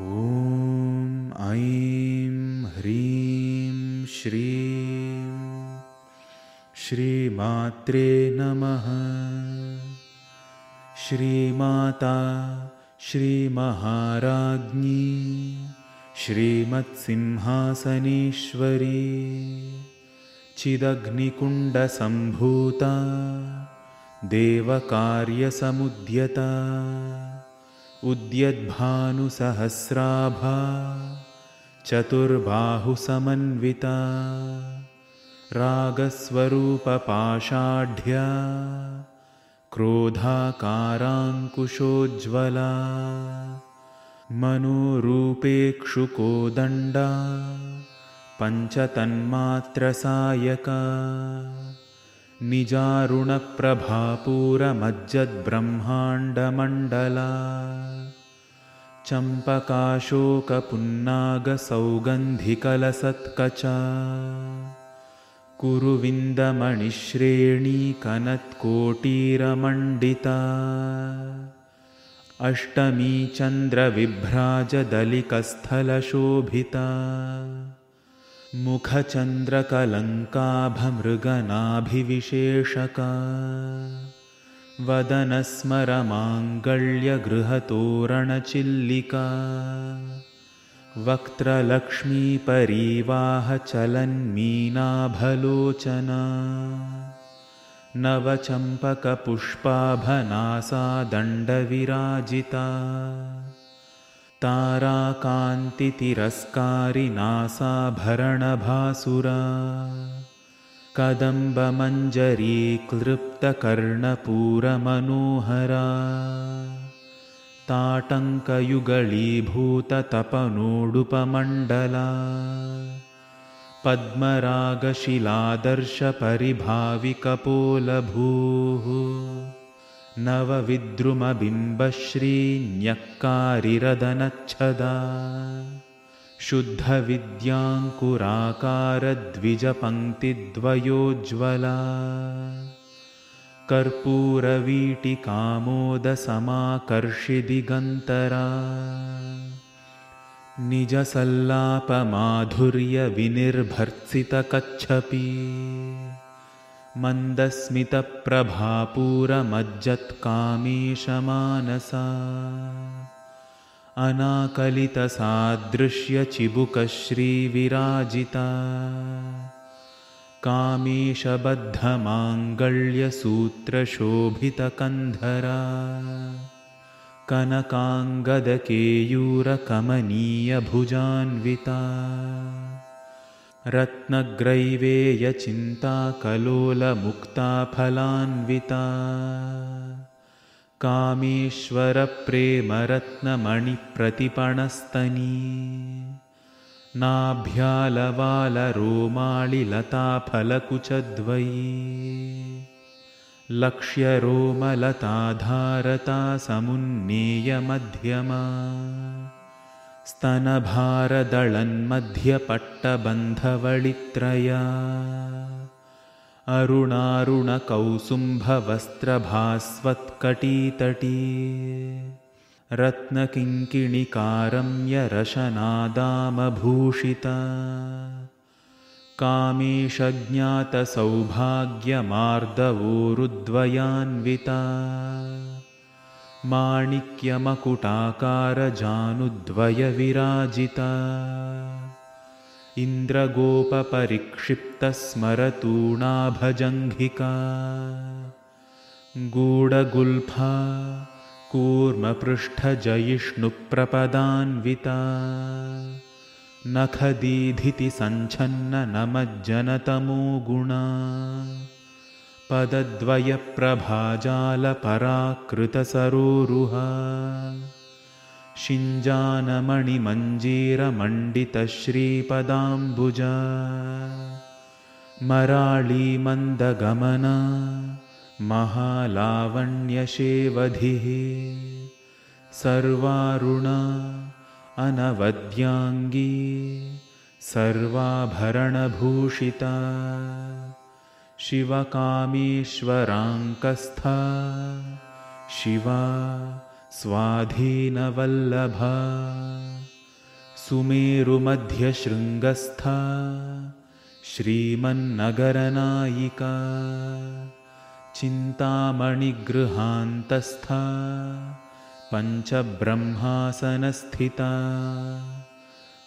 ॐ ऐं ह्रीं श्रीं श्रीमात्रे नमः। श्रीमाता श्रीमहाराज्ञी श्रीमत्सिंहासनेश्वरी चिदग्निकुण्डसम्भूता देवकार्यसमुद्यता उद्यद्भानुसहस्राभा चतुर्बाहुसमन्विता रागस्वरूपपाषाढ्या क्रोधाकाराङ्कुशोज्ज्वला मनोरूपेक्षुकोदण्डा पञ्चतन्मात्रसायका निजारुणप्रभापूरमज्जद्ब्रह्माण्डमण्डला। चम्पकाशोकपुन्नागसौगन्धिकलसत्कचा। कुरुविन्दमणिश्रेणीकनत्कोटीरमण्डिता। अष्टमीचन्द्रविभ्राजदलिकस्थलशोभिता मुखचन्द्रकलङ्काभमृगनाभिविशेषका। वदनस्मरमाङ्गल्यगृहतोरणचिल्लिका। वक्त्रलक्ष्मीपरीवाहचलन्मीनाभलोचना। नवचम्पकपुष्पाभनासादण्डविराजिता ताराकान्तितिरस्कारिनासाभरणभासुरा। कदम्बमञ्जरीक्लृप्तकर्णपूरमनोहरा ताटङ्कयुगळीभूततपनोडुपमण्डला। पद्मरागशिलादर्शपरिभाविकपोलभूः नवविद्रुमबिम्बश्रीन्यक्कारिरदनच्छदा शुद्धविद्याङ्कुराकारद्विजपङ्क्तिद्वयोज्ज्वला। कर्पूरवीटिकामोदसमाकर्षिदिगन्तरा। निजसल्लापमाधुर्यविनिर्भर्त्सितकच्छपी मन्दस्मितप्रभापूरमज्जत्कामेशमानसा। अनाकलितसादृश्यचिबुकश्रीविराजिता। कामेशबद्धमाङ्गल्यसूत्रशोभितकन्धरा। कनकाङ्गदकेयूरकमनीयभुजान्विता रत्नग्रैवेयचिन्ताकलोलमुक्ताफलान्विता कामेश्वरप्रेमरत्नमणिप्रतिपणस्तनी। नाभ्यालवालरोमाळिलताफलकुचद्वयी लक्ष्यरोमलताधारता समुन्नेयमध्यमा स्तनभारदळन्मध्यपट्टबन्धवळित्रया। अरुणारुणकौसुम्भवस्त्रभास्वत्कटीतटी। रत्नकिङ्किणिकारम्यरशनादामभूषिता। कामेशज्ञातसौभाग्यमार्दवोरुद्वयान्विता माणिक्यमकुटाकारजानुद्वयविराजिता। इन्द्रगोपपरिक्षिप्तस्मरतूणाभजङ्घिका। गूढगुल्फा कूर्मपृष्ठजयिष्णुप्रपदान्विता। नखदीधितिसञ्छन्ननमज्जनतमो गुणा पदद्वयप्रभाजालपराकृतसरोरुहा। शिञ्जानमणिमञ्जीरमण्डितश्रीपदाम्बुजा। मराळीमन्दगमना महालावण्यशेवधिः। सर्वारुणा अनवद्याङ्गी। सर्वाभरणभूषिता शिवकामेश्वराङ्कस्था। शिवा स्वाधीनवल्लभा। सुमेरुमध्यशृङ्गस्था। श्रीमन्नगरनायिका। चिन्तामणिगृहान्तस्था। पञ्चब्रह्मासनस्थिता।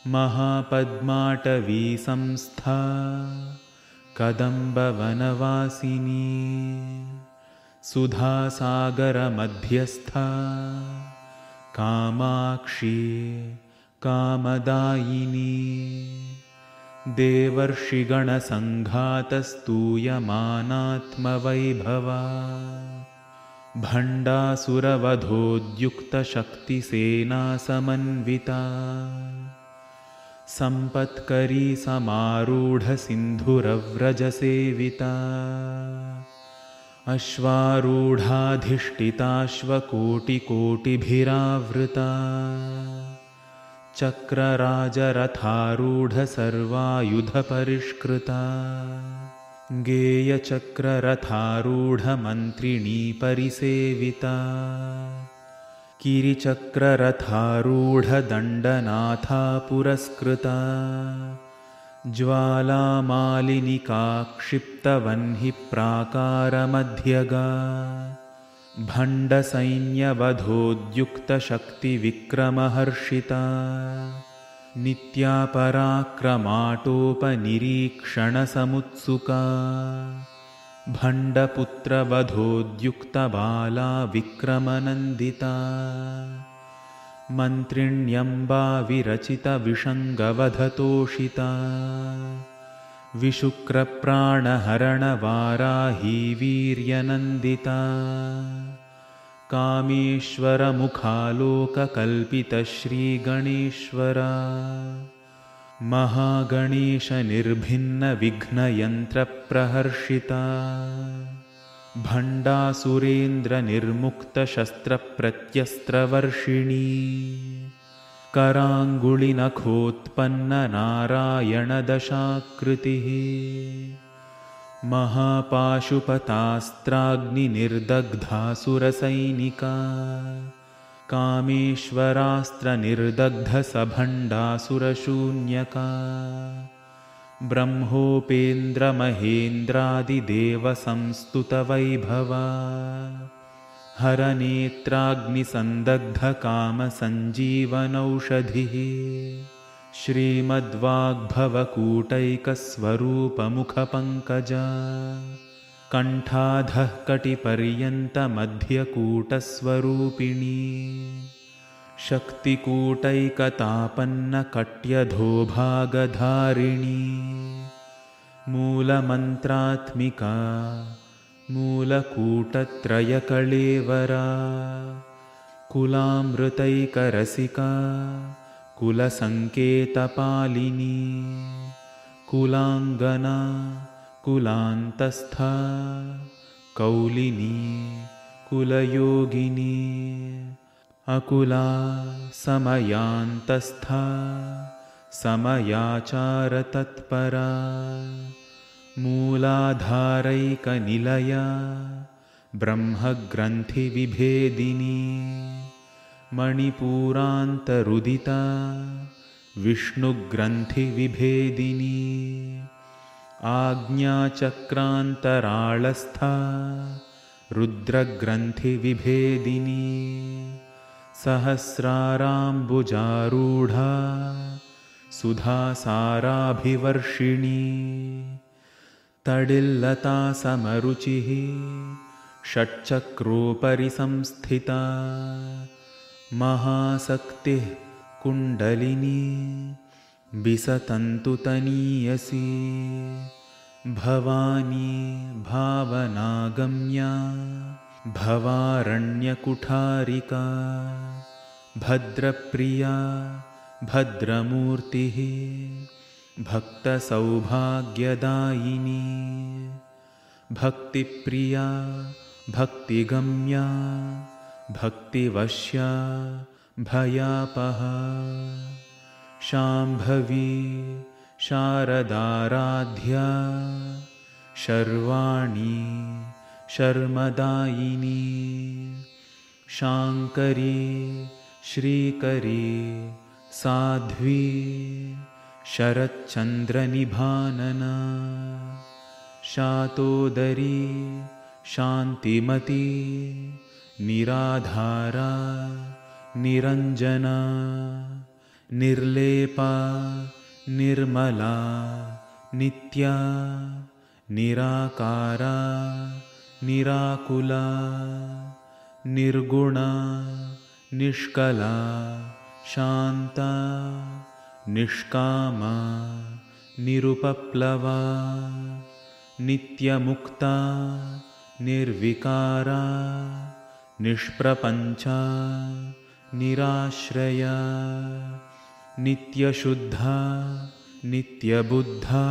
महापद्माटवी संस्था कदम्बवनवासिनी। सुधासागरमध्यस्था। कामाक्षी कामदायिनी। देवर्षिगणसङ्घातस्तूयमानात्मवैभवा। भण्डासुरवधोद्युक्तशक्तिसेनासमन्विता सम्पत्करी समारूढसिन्धुरव्रजसेविता अश्वारूढाधिष्ठिताश्वकोटिकोटिभिरावृता। चक्रराजरथारूढसर्वायुधपरिष्कृता गेयचक्ररथारूढमन्त्रिणी परिसेविता किरिचक्ररथारूढदण्डनाथा पुरस्कृता ज्वालामालिनिका क्षिप्तवह्निप्राकारमध्यगा भण्डसैन्यवधोद्युक्तशक्तिविक्रमहर्षिता नित्यापराक्रमाटोपनिरीक्षणसमुत्सुका भण्डपुत्रवधोद्युक्तबाला विक्रमनन्दिता मन्त्रिण्यम्बा विरचितविषङ्गवधतोषिता। विशुक्रप्राणहरणवाराही वीर्यनन्दिता कामेश्वरमुखालोककल्पितश्रीगणेश्वरा महागणेशनिर्भिन्नविघ्नयन्त्रप्रहर्षिता। भण्डासुरेन्द्रनिर्मुक्तशस्त्रप्रत्यस्त्रवर्षिणी। कराङ्गुलिनखोत्पन्ननारायणदशाकृतिः। महापाशुपतास्त्राग्निनिर्दग्धासुरसैनिका कामेश्वरास्त्रनिर्दग्धसभण्डासुरशून्यका। ब्रह्मोपेन्द्रमहेन्द्रादिदेवसंस्तुतवैभवा। हरनेत्राग्निसन्दग्धकामसञ्जीवनौषधिः श्रीमद्वाग्भवकूटैकस्वरूपमुखपङ्कजा कण्ठाधः कटिपर्यन्तमध्यकूटस्वरूपिणी। शक्तिकूटैकतापन्नकट्यधोभागधारिणी। मूलमन्त्रात्मिका मूलकूटत्रयकळेवरा कुलामृतैकरसिका कुलसङ्केतपालिनी। कुलाङ्गना कुलान्तस्था कौलिनी कुलयोगिनी अकुला समयान्तस्था समयाचारतत्परा मूलाधारैकनिलया ब्रह्मग्रन्थिविभेदिनी मणिपूरान्तरुदिता विष्णुग्रन्थिविभेदिनी आज्ञाचक्रान्तराळस्था रुद्रग्रन्थिविभेदिनी सहस्राराम्बुजारूढा सुधासाराभिवर्षिणी तडिल्लतासमरुचिः षट्चक्रोपरि संस्थिता महाशक्तिः कुण्डलिनी विसतन्तुतनीयसी भवानी भावनागम्या। भवारण्यकुठारिका। भद्रप्रिया भद्रमूर्तिः। भक्तसौभाग्यदायिनी। भक्तिप्रिया भक्तिगम्या। भक्तिवश्या भयापहा शाम्भवी शारदाराध्या शर्वाणी शर्मदायिनी शाङ्करी श्रीकरी साध्वी शरच्चन्द्रनिभानना शातोदरी शान्तिमती निराधारा निरञ्जना निर्लेपा निर्मला नित्या निराकारा निराकुला निर्गुणा निष्कला शान्ता निष्कामा निरुपप्लवा नित्यमुक्ता निर्विकारा निष्प्रपञ्चा निराश्रया नित्यशुद्धा नित्यबुद्धा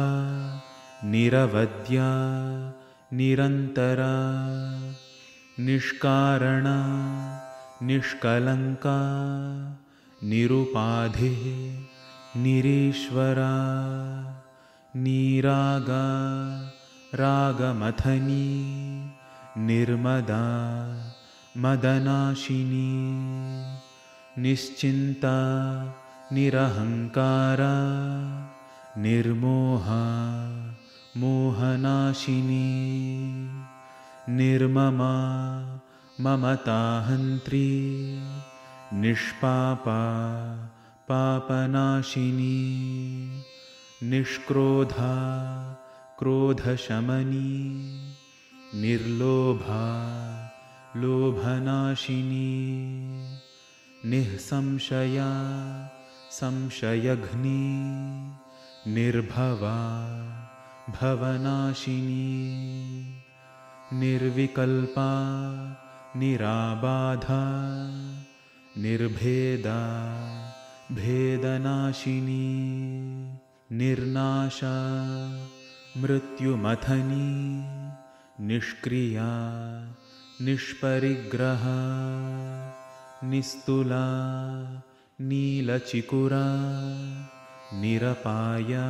निरवद्या निरन्तरा निष्कारणा निष्कलङ्का निरुपाधिः निरीश्वरा निरागा रागमथनी निर्मदा मदनाशिनी निश्चिन्ता निरहङ्कारा निर्मोहा मोहनाशिनी निर्ममा ममताहन्त्री निष्पापा पापनाशिनी निष्क्रोधा क्रोधशमनी निर्लोभा लोभनाशिनी निःसंशया संशयघ्नी निर्भवा भवनाशिनी निर्विकल्पा निराबाधा निर्भेदा भेदनाशिनी निर्नाशा मृत्युमथनी निष्क्रिया निष्परिग्रह निस्तुला नीलचिकुरा निरपाया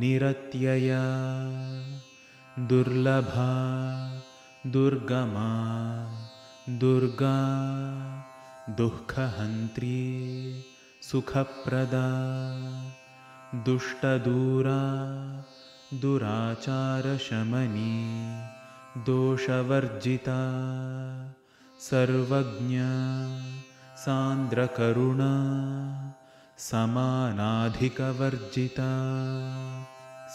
निरत्यया दुर्लभा दुर्गमा दुर्गा दुःखहन्त्री सुखप्रदा दुष्टदूरा दुराचारशमनी दोषवर्जिता सर्वज्ञा सान्द्रकरुणा समानाधिकवर्जिता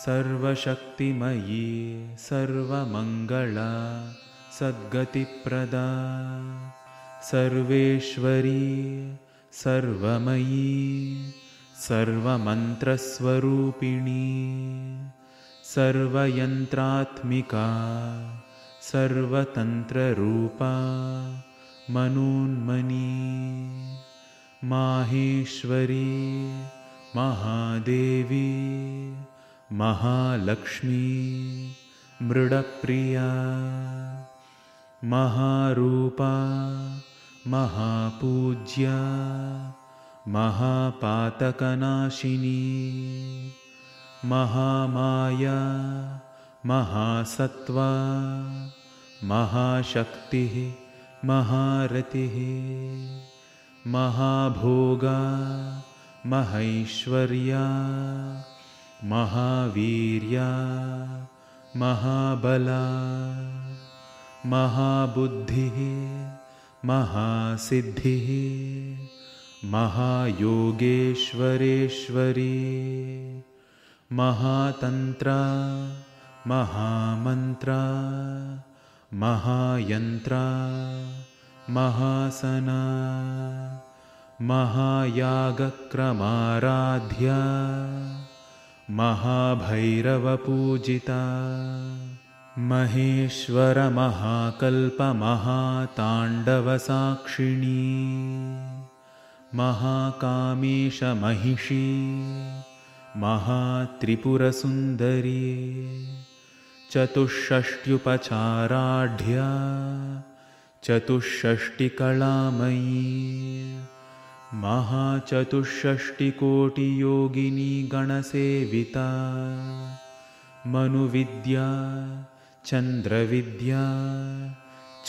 सर्वशक्तिमयी सर्वमङ्गला सद्गतिप्रदा सर्वेश्वरी सर्वमयी सर्वमन्त्रस्वरूपिणी सर्वयन्त्रात्मिका सर्वतन्त्ररूपा मनोन्मनी माहेश्वरी महादेवी महालक्ष्मी मृडप्रिया महारूपा महापूज्या महापातकनाशिनी महामाया महासत्त्वा महाशक्तिः महारतिः महाभोगा। महैश्वर्या। महावीर्या। महाबला। महाबुद्धिः। महासिद्धिः। महायोगेश्वरेश्वरी। महातन्त्रा। महामन्त्रा महायन्त्रा महासना महायागक्रमाराध्या महाभैरवपूजिता महेश्वरमहाकल्पमहाताण्डवसाक्षिणी महाकामेशमहिषी महात्रिपुरसुन्दरी चतुष्षष्ट्युपचाराढ्या चतुष्षष्टिकलामयी महाचतुष्षष्टिकोटियोगिनी गणसेविता मनुविद्या चन्द्रविद्या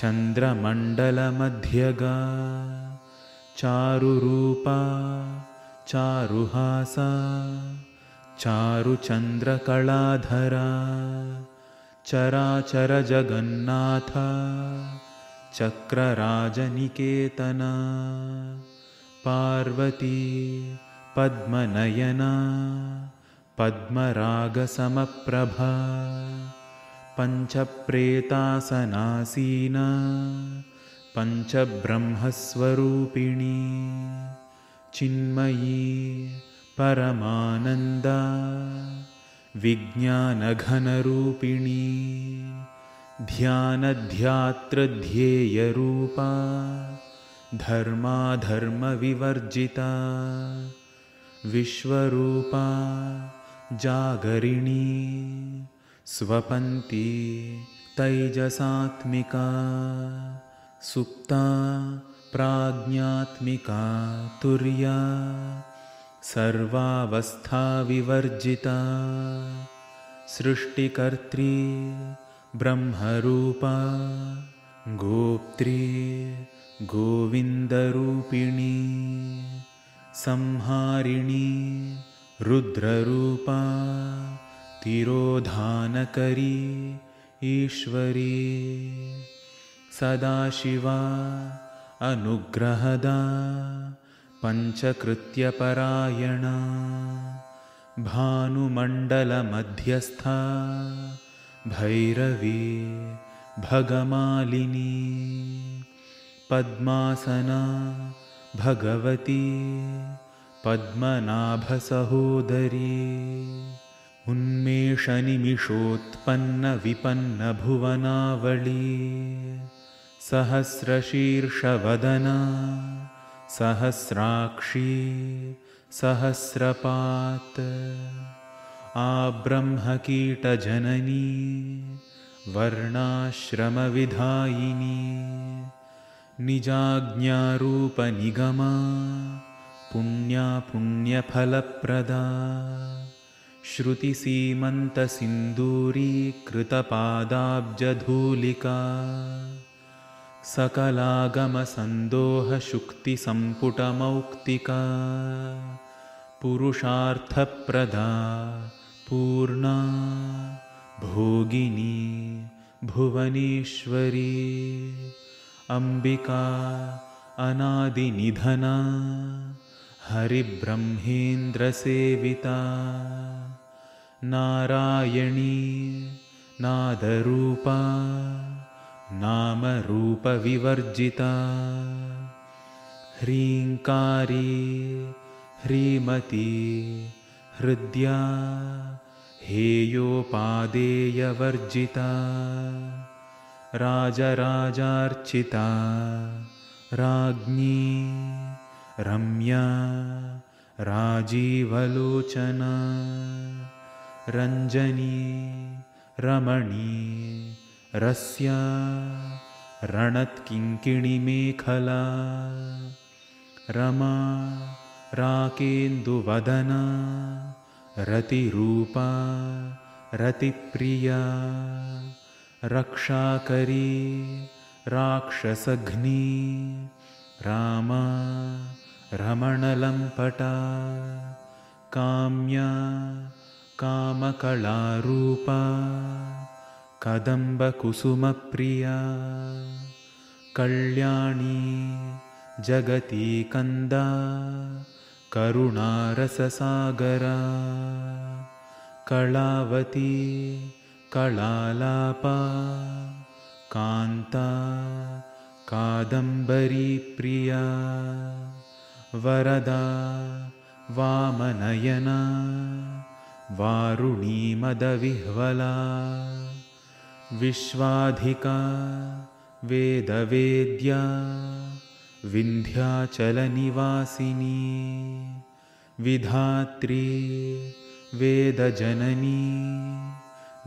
चन्द्रमण्डलमध्यगा चारुरूपा चारुहासा चारुचन्द्रकलाधरा चराचरजगन्नाथ चक्रराजनिकेतना पार्वती पद्मनयना पद्मरागसमप्रभा पञ्चप्रेतासनासीना पञ्चब्रह्मस्वरूपिणी चिन्मयी परमानन्दा विज्ञानघनरूपिणी ध्यानध्यातृध्येयरूपा धर्माधर्मविवर्जिता विश्वरूपा जागरिणी स्वपन्ती तैजसात्मिका सुप्ता प्राज्ञात्मिका तुर्या सर्वावस्थाविवर्जिता। सृष्टिकर्त्री ब्रह्मरूपा गोप्त्री गोविन्दरूपिणी संहारिणी रुद्ररूपा तिरोधानकरी ईश्वरी सदाशिवा अनुग्रहदा पञ्चकृत्यपरायणा। भानुमण्डलमध्यस्था। भैरवी भगमालिनी। पद्मासना भगवती। पद्मनाभसहोदरी। उन्मेषनिमिषोत्पन्नविपन्नभुवनावली। सहस्रशीर्षवदना सहस्राक्षी सहस्रपात्। आब्रह्मकीटजननी वर्णाश्रमविधायिनी निजाज्ञारूपनिगमा पुण्या पुण्यफलप्रदा श्रुतिसीमन्तसिन्दूरीकृतपादाब्जधूलिका सकलागमसन्दोहशुक्तिसम्पुटमौक्तिका पुरुषार्थप्रदा पूर्णा भोगिनी भुवनेश्वरी अम्बिका अनादिनिधना हरिब्रह्मेन्द्रसेविता नारायणी नादरूपा नामरूपविवर्जिता। ह्रीङ्कारी ह्रीमती हृद्या हेयोपादेयवर्जिता। राजराजार्चिता राज्ञी रम्या राजीवलोचना। रञ्जनी रमणी रस्या रणत्किङ्किणिमेखला रमा राकेन्दुवदना रतिरूपा रतिप्रिया रक्षाकरी राक्षसघ्नी रामा रमणलम्पटा काम्या कामकलारूपा कदम्बकुसुमप्रिया कल्याणी जगतीकन्दा करुणारससागरा कलावती कलालापा कान्ता कादम्बरीप्रिया वरदा वामनयना वारुणीमदविह्वला विश्वाधिका वेदवेद्या विन्ध्याचलनिवासिनी विधात्री वेदजननी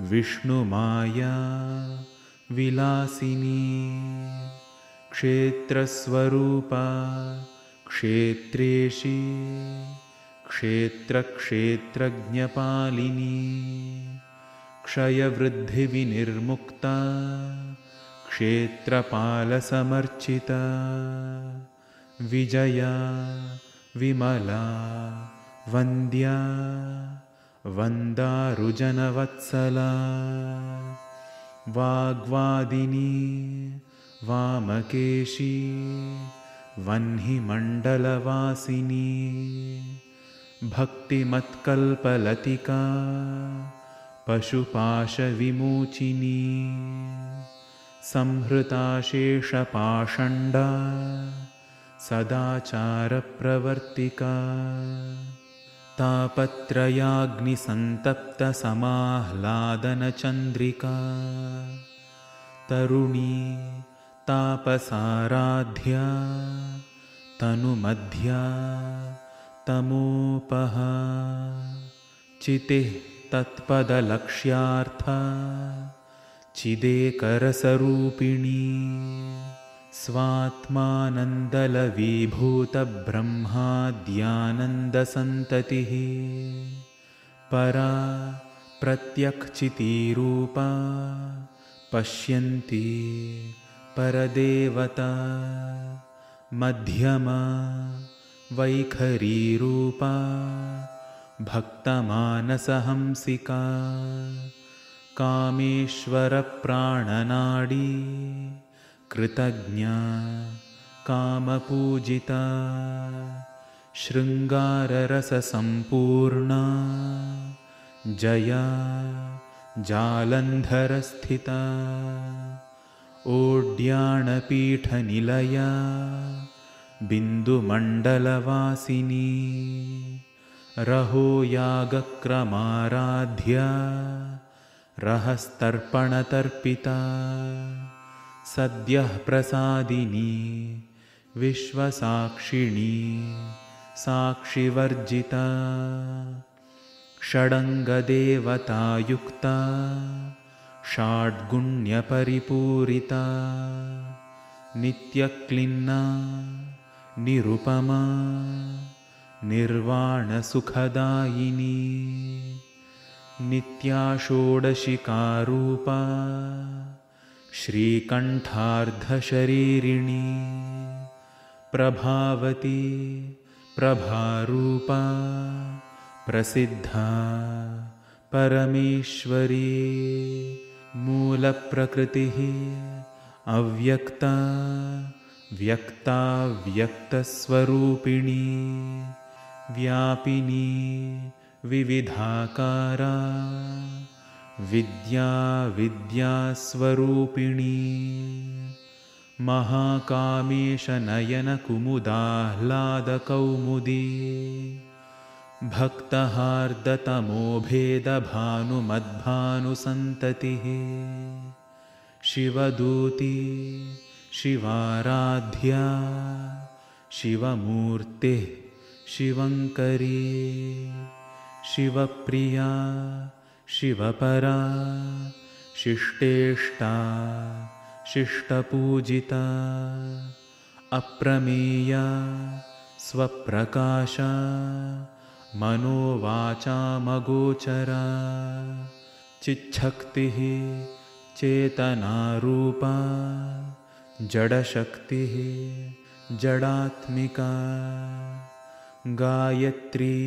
विष्णुमाया विलासिनी क्षेत्रस्वरूपा क्षेत्रेशी क्षेत्रक्षेत्रज्ञपालिनी क्षयवृद्धिविनिर्मुक्ता क्षेत्रपालसमर्चिता विजया विमला वन्द्या वन्दारुजनवत्सला वाग्वादिनी वामकेशी वह्निमण्डलवासिनी भक्तिमत्कल्पलतिका पशुपाशविमोचिनी। संहृताशेषपाषण्डा। सदाचारप्रवर्तिका। तापत्रयाग्निसन्तप्तसमाह्लादनचन्द्रिका। तरुणी तापसाराध्या। तनुमध्या। तमोपः चितिः तत्पदलक्ष्यार्था चिदेकरसरूपिणी स्वात्मानन्दलवीभूतब्रह्माद्यानन्दसन्ततिः परा प्रत्यक्चितीरूपा पश्यन्ति परदेवता मध्यमा वैखरीरूपा भक्तमानसहंसिका कामेश्वरप्राणनाडी कृतज्ञा कामपूजिता शृङ्गाररससम्पूर्णा जया जालन्धरस्थिता ओड्याणपीठनिलया बिन्दुमण्डलवासिनी रहो यागक्रमाराध्या। रहस्तर्पणतर्पिता। सद्यः प्रसादिनी विश्वसाक्षिणी साक्षिवर्जिता। षडङ्गदेवतायुक्ता षाड्गुण्यपरिपूरिता। नित्यक्लिन्ना निरुपमा निर्वाणसुखदायिनी। नित्याषोडशिकारूपा श्रीकण्ठार्धशरीरिणी। प्रभावती प्रभारूपा प्रसिद्धा परमेश्वरी। मूलप्रकृतिः अव्यक्ता व्यक्ता व्यक्तस्वरूपिणी व्यापिनी विविधाकारा विद्या विद्यास्वरूपिणी महाकामेशनयनकुमुदाह्लादकौमुदी भक्तहार्दतमोभेदभानुमद्भानुसन्ततिः शिवदूती शिवाराध्या शिवमूर्तिः शिवङ्करी शिवप्रिया शिवपरा शिष्टेष्टा शिष्टपूजिता अप्रमेया स्वप्रकाशा मनोवाचामगोचरा चिच्छक्तिः चेतनारूपा जडशक्तिः जडात्मिका गायत्री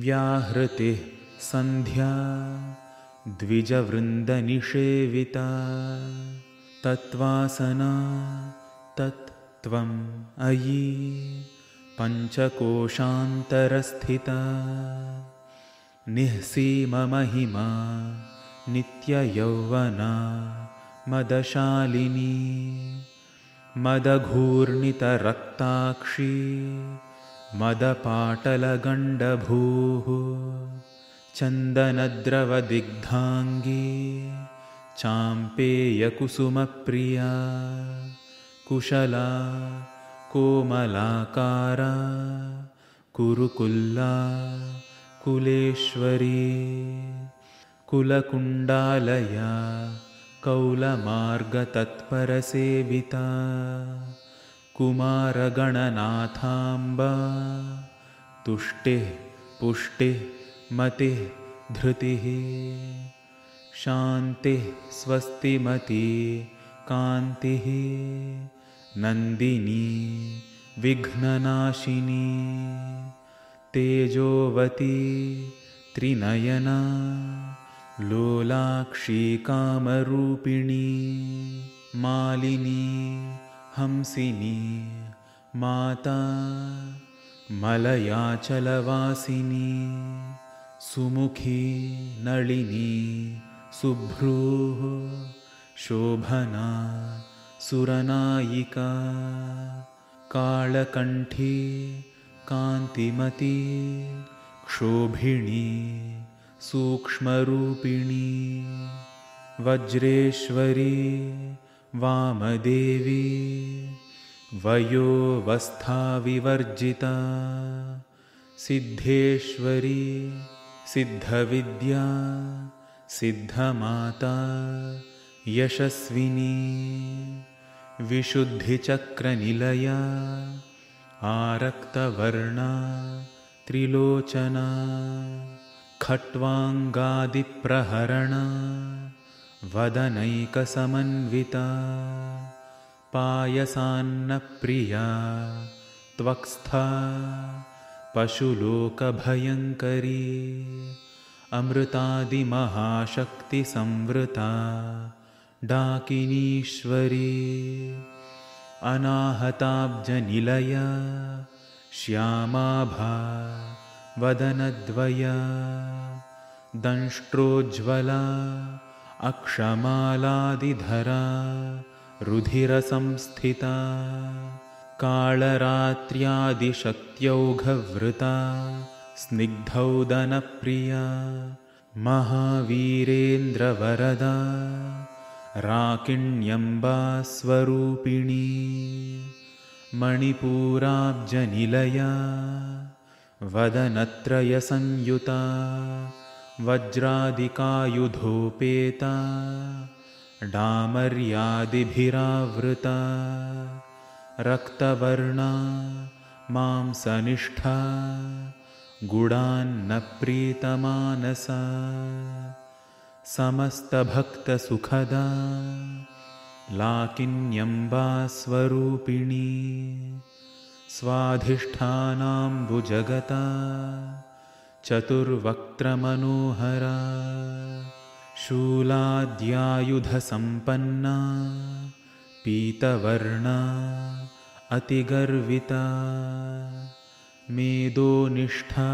व्याहृतिः सन्ध्या द्विजवृन्दनिषेविता तत्त्वासना तत्त्वम् अयि पञ्चकोशान्तरस्थिता निःसीममहिमा नित्ययौवना मदशालिनी मदघूर्णितरक्ताक्षी मदपाटलगण्डभूः चन्दनद्रवदिग्धाङ्गी चाम्पेयकुसुमप्रिया कुशला कोमलाकारा कुरुकुल्ला कुलेश्वरी कुलकुण्डालया कौलमार्गतत्परसेविता कुमारगणनाथाम्बा। तुष्टिः पुष्टिः मतिः धृतिः शान्तिः स्वस्तिमती कान्तिः नन्दिनी विघ्ननाशिनी तेजोवती त्रिनयना लोलाक्षी कामरूपिणी मालिनी हंसिनी माता मलयाचलवासिनी सुमुखी नलिनी सुभ्रूः शोभना सुरनायिका कालकण्ठी कान्तिमती क्षोभिणी सूक्ष्मरूपिणी वज्रेश्वरी वामदेवी वयोवस्थाविवर्जिता सिद्धेश्वरी सिद्धविद्या सिद्धमाता यशस्विनी विशुद्धिचक्रनिलया आरक्तवर्णा त्रिलोचना खट्वाङ्गादिप्रहरणा वदनैकसमन्विता। पायसान्नप्रिया त्वक्स्था पशुलोकभयङ्करी अमृतादिमहाशक्तिसंवृता डाकिनीश्वरी अनाहताब्जनिलया श्यामाभा वदनद्वया दंष्ट्रोज्ज्वला अक्षमालादिधरा रुधिरसंस्थिता कालरात्र्यादिशक्त्यौघवृता स्निग्धौदनप्रिया महावीरेन्द्रवरदा राकिण्यम्बास्वरूपिणी मणिपूराब्जनिलया वदनत्रयसंयुता वज्रादिकायुधोपेता डामर्यादिभिरावृता रक्तवर्णा मांसनिष्ठा गुडान्नप्रीतमानसा समस्तभक्तसुखदा लाकिन्यम्बास्वरूपिणी स्वाधिष्ठानाम्बुजगता चतुर्वक्त्रमनोहरा शूलाद्यायुधसम्पन्ना पीतवर्णा अतिगर्विता मेदोनिष्ठा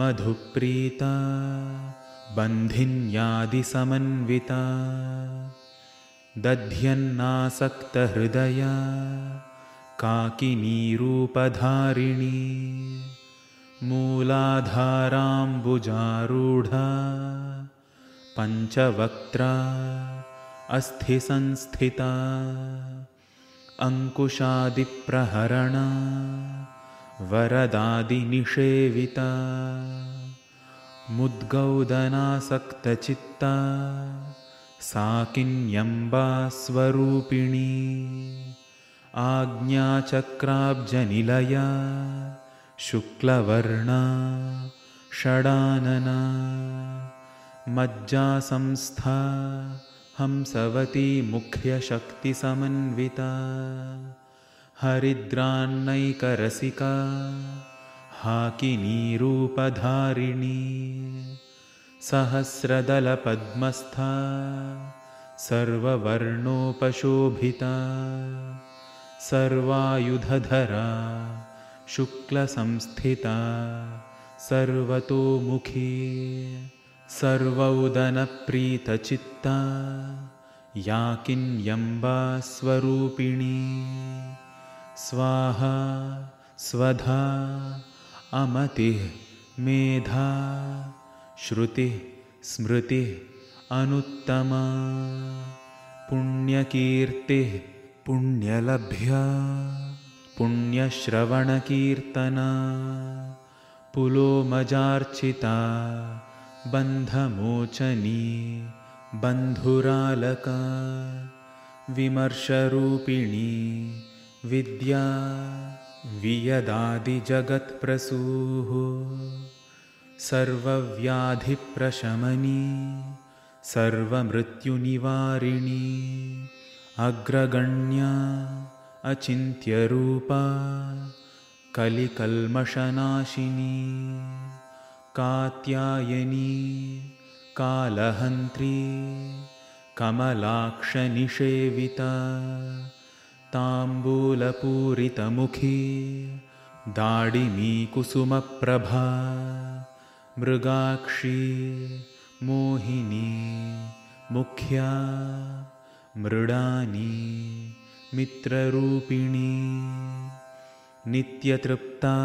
मधुप्रीता बन्धिन्यादिसमन्विता दध्यन्नासक्तहृदया काकिनीरूपधारिणी मूलाधाराम्बुजारूढा पञ्चवक्त्रा अस्थिसंस्थिता अङ्कुशादिप्रहरणा वरदादिनिषेविता मुद्गौदनासक्तचित्ता साकिन्यम्बास्वरूपिणी आज्ञाचक्राब्जनिलया शुक्लवर्णा षडानना मज्जासंस्था हंसवती मुख्यशक्तिसमन्विता हरिद्रान्नैकरसिका हाकिनीरूपधारिणी सहस्रदलपद्मस्था सर्ववर्णोपशोभिता सर्वायुधधरा शुक्लसंस्थिता सर्वतोमुखी सर्वौदनप्रीतचित्ता याकिन्यम्बास्वरूपिणी। स्वाहा स्वधा अमतिः मेधा श्रुतिः स्मृतिः अनुत्तमा पुण्यकीर्तिः पुण्यलभ्या पुण्यश्रवणकीर्तना पुलोमजार्चिता बन्धमोचनी बन्धुरालका विमर्शरूपिणी विद्या वियदादिजगत्प्रसूः सर्वव्याधिप्रशमनी सर्वमृत्युनिवारिणी अग्रगण्या अचिन्त्यरूपा कलिकल्मषनाशिनी कात्यायनी कालहन्त्री कमलाक्षनिषेविता ताम्बूलपूरितमुखी दाडिमीकुसुमप्रभा मृगाक्षी मोहिनी मुख्या मृडानी मित्ररूपिणी। नित्यतृप्ता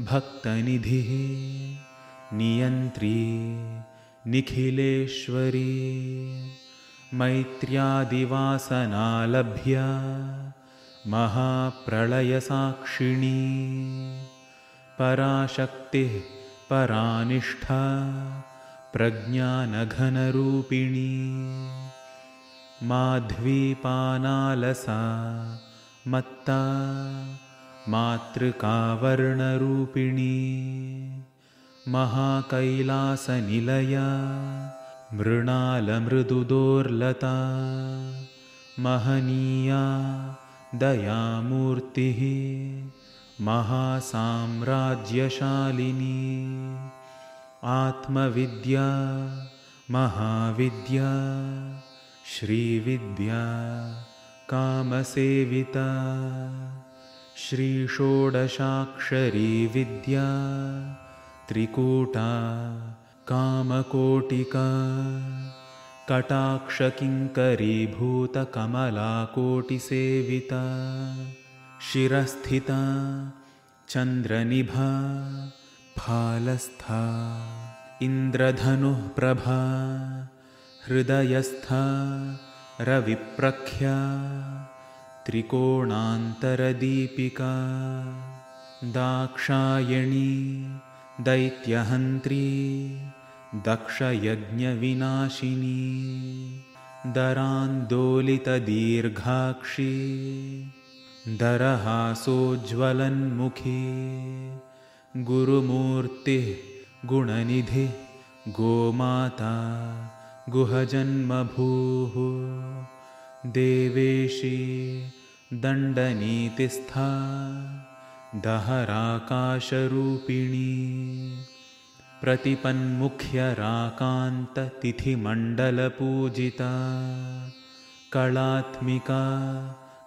भक्तनिधिः। नियन्त्री निखिलेश्वरी। मैत्र्यादिवासनालभ्या महाप्रलयसाक्षिणी। पराशक्तिः परानिष्ठा। प्रज्ञानघनरूपिणी माध्वीपानालसा मत्ता मातृकावर्णरूपिणी महाकैलासनिलया मृणालमृदुदोर्लता महनीया दयामूर्तिः महासाम्राज्यशालिनी आत्मविद्या महाविद्या श्रीविद्या कामसेविता श्रीषोडशाक्षरी विद्या त्रिकूटा कामकोटिका कटाक्षकिङ्करीभूतकमलाकोटिसेविता शिरस्थिता चन्द्रनिभा फालस्था इन्द्रधनुः प्रभा हृदयस्था रविप्रख्या त्रिकोणान्तरदीपिका दाक्षायणी दैत्यहन्त्री दक्षयज्ञविनाशिनी दरान्दोलितदीर्घाक्षी दरहासोज्ज्वलन्मुखी गुरुमूर्तिः गुणनिधिः गोमाता गुहजन्मभूः। देवेशी दण्डनीतिस्था दहराकाशरूपिणी प्रतिपन्मुख्यराकान्ततिथिमण्डलपूजिता कलात्मिका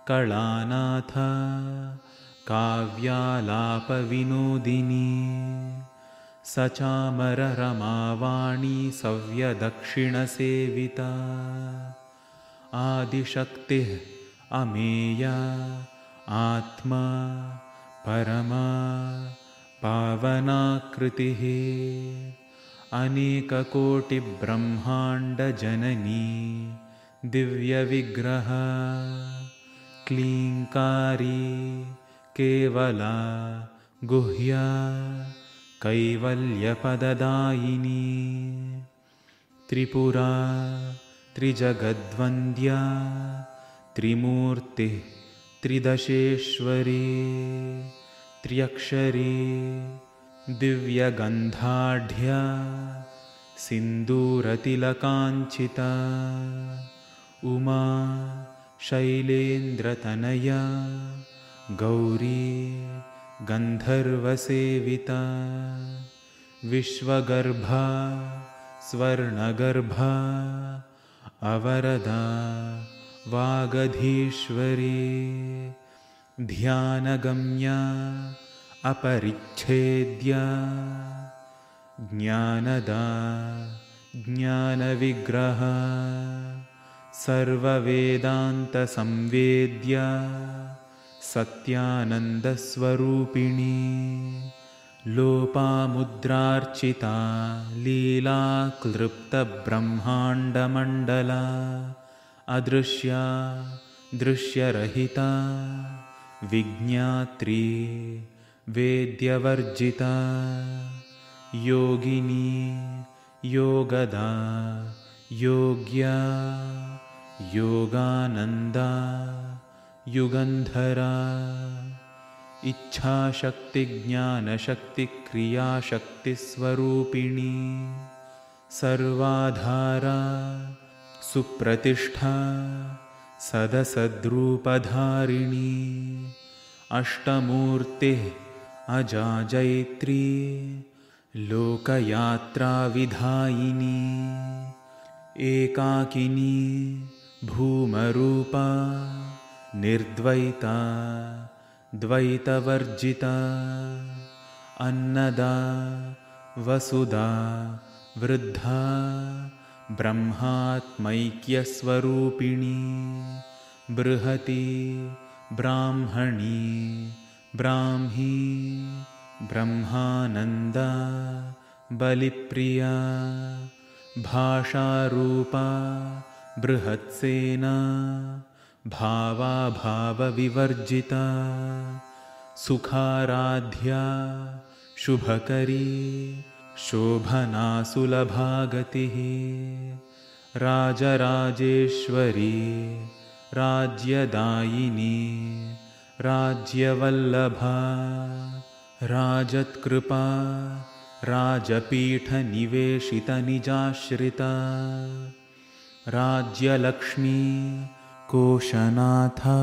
कलानाथा काव्यालापविनोदिनी सचामररमावाणी सव्यदक्षिणसेविता। आदिशक्तिः अमेया आत्मा परमा पावनाकृतिः। अनेककोटिब्रह्माण्डजननी दिव्यविग्रह क्लीङ्कारी केवला गुह्या कैवल्यपददायिनी। त्रिपुरा त्रिजगद्वन्द्या त्रिमूर्तिः त्रिदशेश्वरी त्र्यक्षरी दिव्यगन्धाढ्या सिन्दूरतिलकाञ्चिता उमा शैलेन्द्रतनया गौरी गन्धर्वसेविता विश्वगर्भा स्वर्णगर्भा अवरदा वागधीश्वरी ध्यानगम्या अपरिच्छेद्या ज्ञानदा ज्ञानविग्रह सर्ववेदान्तसंवेद्या सत्यानन्दस्वरूपिणी लोपामुद्रार्चिता लीलाक्लृप्तब्रह्माण्डमण्डला अदृश्या दृश्यरहिता विज्ञात्री वेद्यवर्जिता योगिनी योगदा योग्या योगानन्दा युगन्धरा। इच्छाशक्तिज्ञानशक्तिक्रियाशक्तिस्वरूपिणी। सर्वाधारा। सुप्रतिष्ठा। सदसद्रूपधारिणी। अष्टमूर्तिः अजाजैत्री लोकयात्राविधायिनी। एकाकिनी भूमरूपा निर्द्वैता द्वैतवर्जिता अन्नदा वसुदा वृद्धा ब्रह्मात्मैक्यस्वरूपिणी बृहती ब्राह्मणी ब्राह्मी ब्रह्मानन्दा बलिप्रिया भाषारूपा बृहत्सेना भावाभावविवर्जिता सुखाराध्या शुभकरी शोभनासुलभागतिः राजराजेश्वरी राज्यदायिनी राज्यवल्लभा राजत्कृपा राजपीठनिवेशितनिजाश्रिता राज्यलक्ष्मी कोशनाथा।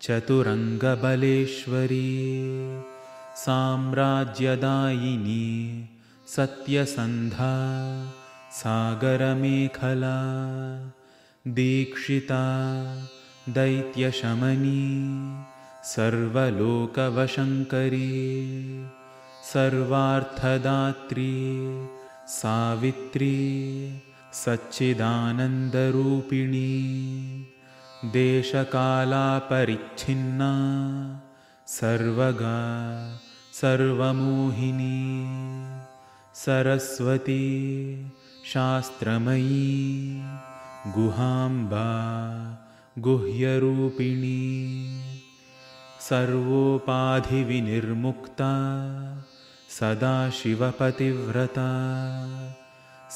चतुरङ्गबलेश्वरी। साम्राज्यदायिनी। सत्यसन्धा। सागरमेखला। दीक्षिता। दैत्यशमनी। सर्वलोकवशङ्करी। सर्वार्थदात्री। सावित्री। सच्चिदानन्दरूपिणी देशकालापरिच्छिन्ना सर्वगा सर्वमोहिनी सरस्वती शास्त्रमयी गुहाम्बा गुह्यरूपिणी सर्वोपाधिविनिर्मुक्ता सदाशिवपतिव्रता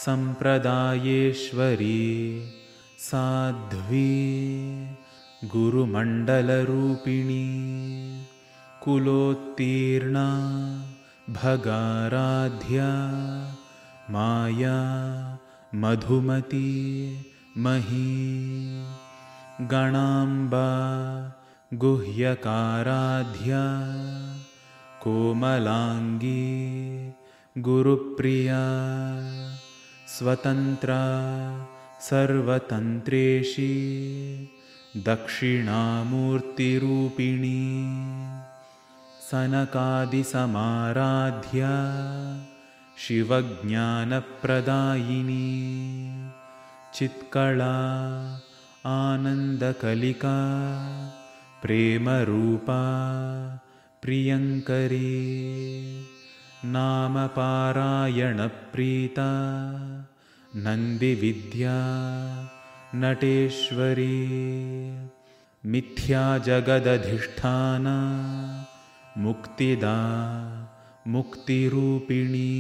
सम्प्रदायेश्वरी साध्वी गुरुमण्डलरूपिणी कुलोत्तीर्णा भगाराध्या माया मधुमती मही गणाम्बा गुह्यकाराध्या कोमलाङ्गी गुरुप्रिया स्वतन्त्रा सर्वतन्त्रेशी दक्षिणामूर्तिरूपिणी सनकादिसमाराध्या शिवज्ञानप्रदायिनी चित्कला आनन्दकलिका प्रेमरूपा प्रियङ्करी नामपारायणप्रीता नन्दिविद्या नटेश्वरी मिथ्याजगदधिष्ठाना मुक्तिदा मुक्तिरूपिणी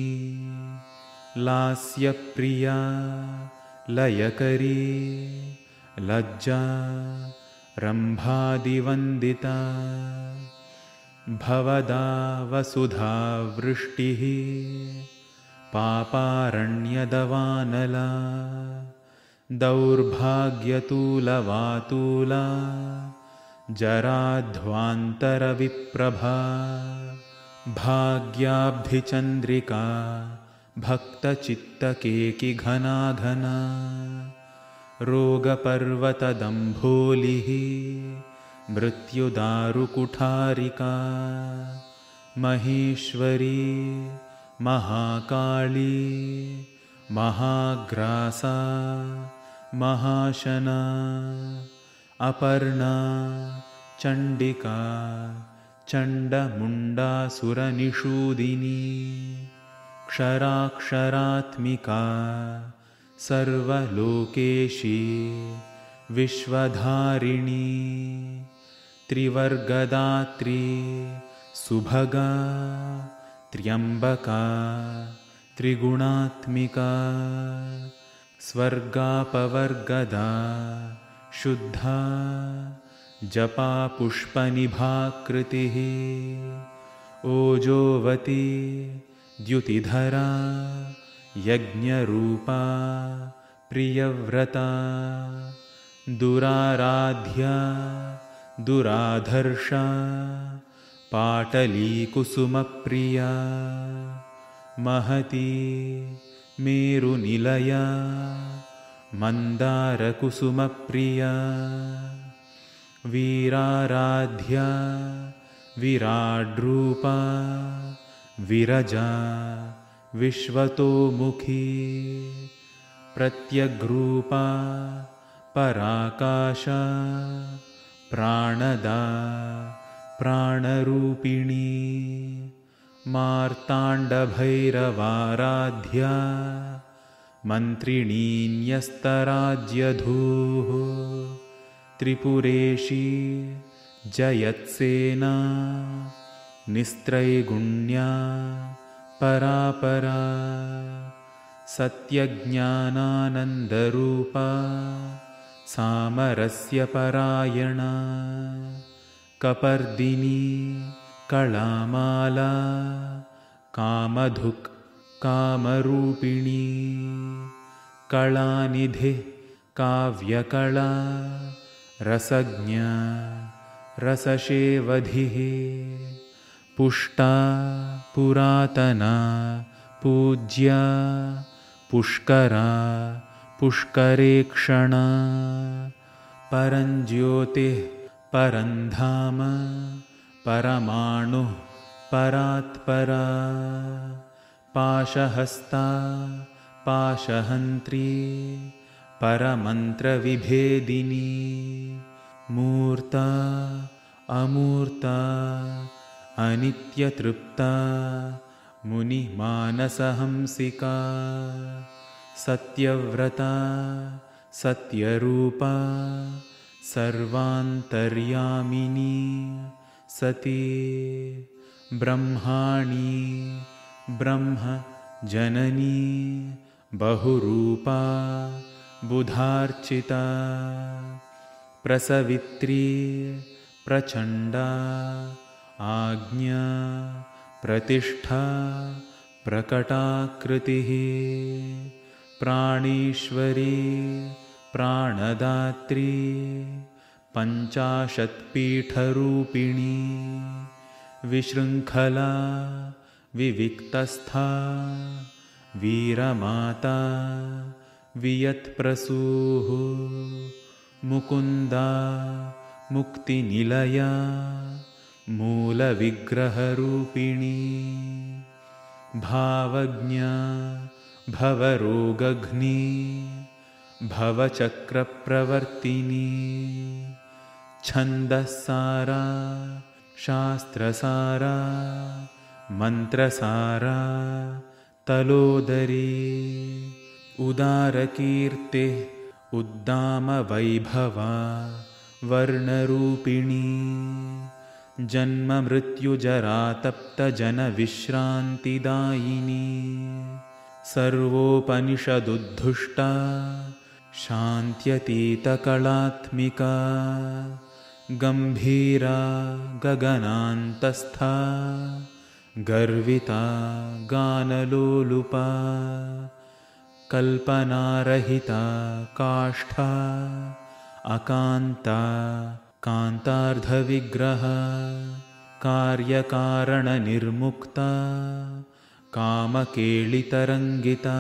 लास्यप्रिया लयकरी लज्जा रम्भादिवन्दिता भवदा वसुधा वृष्टिः पापारण्यदवानला दौर्भाग्यतूलवातूला जराध्वान्तरविप्रभा भाग्याब्धिचन्द्रिका भक्तचित्तकेकिघनाघना रोगपर्वतदम्भोलिः मृत्युदारुकुठारिका महेश्वरी महाकाली महाग्रासा महाशना अपर्णा चण्डिका चण्डमुण्डासुरनिषूदिनी क्षराक्षरात्मिका सर्वलोकेशी विश्वधारिणी त्रिवर्गदात्री सुभगा त्र्यम्बका त्रिगुणात्मिका स्वर्गापवर्गदा शुद्धा जपापुष्पनिभाकृतिः ओजोवती द्युतिधरा यज्ञरूपा प्रियव्रता दुराराध्या दुराधर्षा पाटलीकुसुमप्रिया महती मेरुनिलया मन्दारकुसुमप्रिया वीराराध्या विराड्रूपा विरजा विश्वतोमुखी प्रत्यग्रूपा पराकाशा प्राणदा प्राणरूपिणी। मार्ताण्डभैरवाराध्या। मन्त्रिणीन्यस्तराज्यधूः। त्रिपुरेशी जयत्सेना। निस्त्रैगुण्या परापरा। सत्यज्ञानानन्दरूपा। सामरस्यपरायणा कपर्दिनी कलामाला कामधुक् कामरूपिणी कलानिधिः काव्यकला रसज्ञा रसशेवधिः पुष्टा पुरातना पूज्या पुष्करा पुष्करेक्षणा परञ्ज्योतिः परन्धाम परमाणुः परात्परा पाशहस्ता पाशहन्त्री परमन्त्रविभेदिनी मूर्ता अमूर्ता अनित्यतृप्ता मुनिमानसहंसिका सत्यव्रता सत्यरूपा सर्वान्तर्यामिनी सती ब्रह्माणी ब्रह्मजननी बहुरूपा बुधार्चिता प्रसवित्री प्रचण्डा आज्ञा प्रतिष्ठा प्रकटाकृतिः प्राणीश्वरी प्राणदात्री पञ्चाशत्पीठरूपिणी विशृङ्खला विविक्तस्था वीरमाता वियत्प्रसूः मुकुन्दा मुक्तिनिलया मूलविग्रहरूपिणी भावज्ञा भवरोगघ्नी भवचक्रप्रवर्तिनी। छन्दःसारा शास्त्रसारा मन्त्रसारा तलोदरी। उदारकीर्तिः उद्दामवैभवा वर्णरूपिणी। जन्ममृत्युजरातप्तजनविश्रान्तिदायिनी। सर्वोपनिषदुद्धुष्टा शान्त्यतीतकलात्मिका गम्भीरा गगनान्तस्था गर्विता गानलोलुपा कल्पनारहिता काष्ठा अकान्ता कान्तार्धविग्रह कार्यकारणनिर्मुक्ता कामकेलितरङ्गिता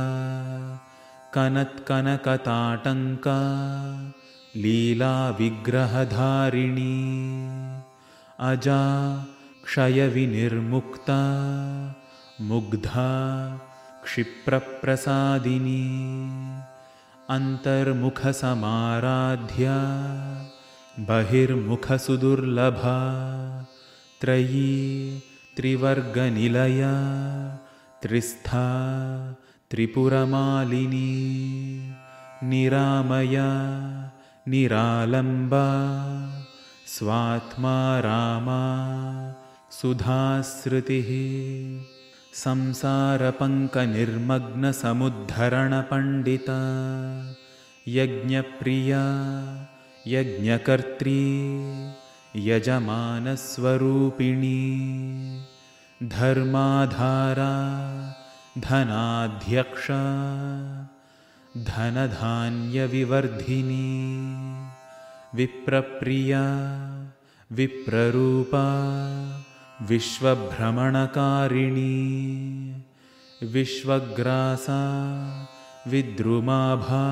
कनत्कनकताटङ्का लीलाविग्रहधारिणी अजा क्षयविनिर्मुक्ता मुग्धा क्षिप्रप्रसादिनी अन्तर्मुखसमाराध्या बहिर्मुखसुदुर्लभा त्रयी त्रिवर्गनिलया त्रिस्था त्रिपुरमालिनी निरामया निरालम्बा स्वात्मा रामा सुधाश्रुतिः संसारपङ्कनिर्मग्नसमुद्धरणपण्डिता यज्ञप्रिया यज्ञकर्त्री यजमानस्वरूपिणी धर्माधारा धनाध्यक्षा धनधान्यविवर्धिनी विप्रप्रिया विप्ररूपा विश्वभ्रमणकारिणी विश्वग्रासा विद्रुमाभा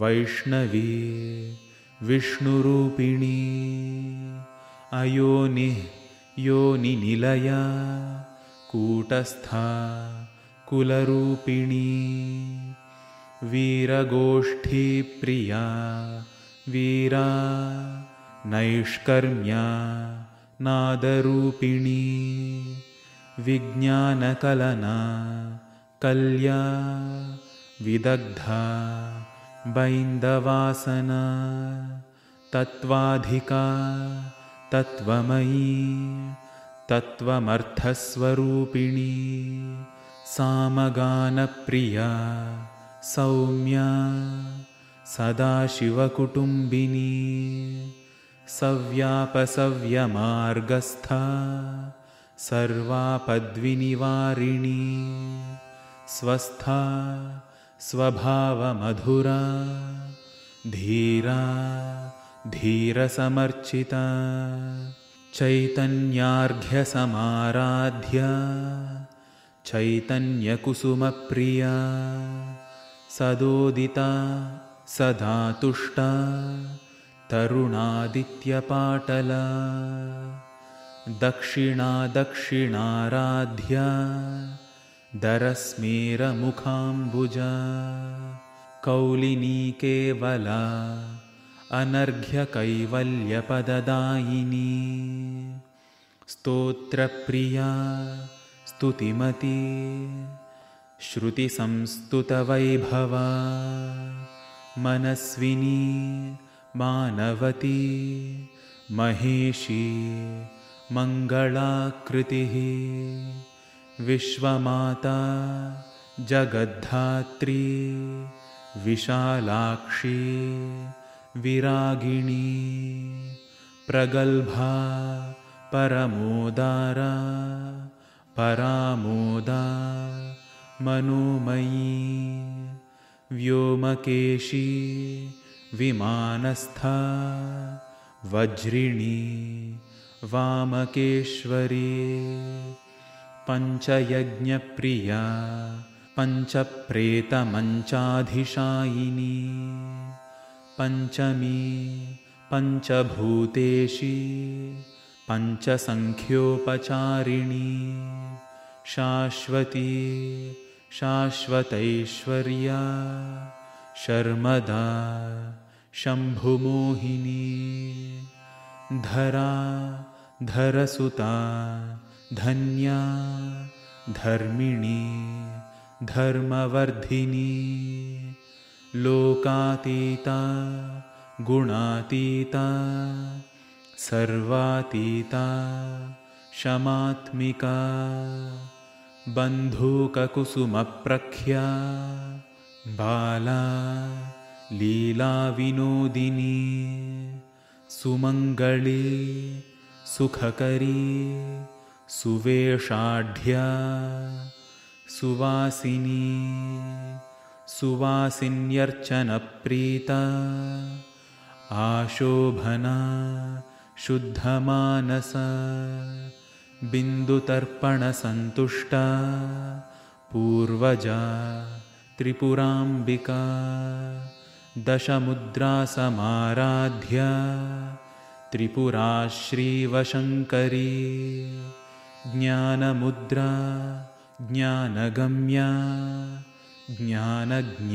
वैष्णवी विष्णुरूपिणी अयोनिः योनिनिलया कूटस्था कुलरूपिणी वीरगोष्ठीप्रिया वीरा नैष्कर्म्या नादरूपिणी विज्ञानकलना कल्या विदग्धा बैन्दवासना तत्त्वाधिका तत्त्वमयी तत्त्वमर्थस्वरूपिणी। सामगानप्रिया सौम्या सदाशिवकुटुम्बिनी सव्यापसव्यमार्गस्था सर्वापद्विनिवारिणी स्वस्था स्वभावमधुरा धीरा धीरसमर्चिता चैतन्यार्घ्यसमाराध्या चैतन्यकुसुमप्रिया सदोदिता सदा तुष्टा तरुणादित्यपाटला दक्षिणा दक्षिणाराध्या दरस्मेरमुखाम्बुजा कौलिनी केवला अनर्घ्यकैवल्यपददायिनी। स्तोत्रप्रिया स्तुतिमती श्रुतिसंस्तुतवैभवा मनस्विनी मानवती महेशी मङ्गलाकृतिः विश्वमाता जगद्धात्री विशालाक्षी विरागिणी प्रगल्भा परमोदारा परामोदा मनोमयी व्योमकेशी विमानस्था वज्रिणी वामकेश्वरी पञ्चयज्ञप्रिया पञ्चप्रेतमञ्चाधिशायिनी पञ्चमी पञ्चभूतेशी पञ्चसङ्ख्योपचारिणी शाश्वती शाश्वतैश्वर्या शर्मदा शम्भुमोहिनी धरा धरसुता धन्या धर्मिणी धर्मवर्धिनी लोकातीता गुणातीता सर्वातीता शमात्मिका बन्धूककुसुमप्रख्या बाला लीलाविनोदिनी सुमङ्गली सुखकरी सुवेषाढ्या सुवासिनी सुवासिन्यर्चनप्रीता आशोभना शुद्धमानसा बिन्दुतर्पणसन्तुष्टा पूर्वजा त्रिपुराम्बिका दशमुद्रासमाराध्या त्रिपुरा श्रीवशङ्करी ज्ञानमुद्रा ज्ञानगम्या ज्ञानज्ञेयस्वरूपिणी।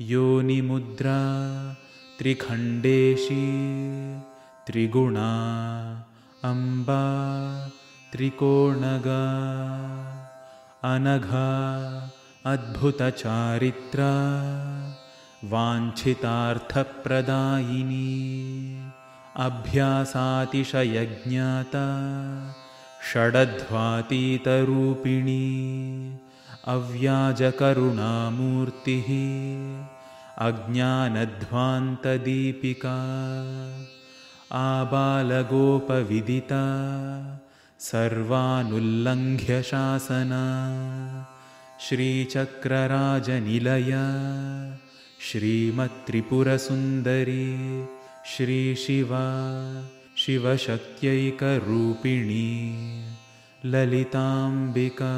योनिमुद्रा त्रिखण्डेशी त्रिगुणा अम्बा त्रिकोणगा अनघा अद्भुतचारित्रा वाञ्छितार्थप्रदायिनी अभ्यासातिशयज्ञाता षडध्वातीतरूपिणी अव्याजकरुणामूर्तिः अज्ञानध्वान्तदीपिका आबालगोपविदिता सर्वानुल्लङ्घ्यशासना श्रीचक्रराजनिलया श्रीमत्त्रिपुरसुन्दरी श्रीशिवा शिवशक्त्यैकरूपिणी ललिताम्बिका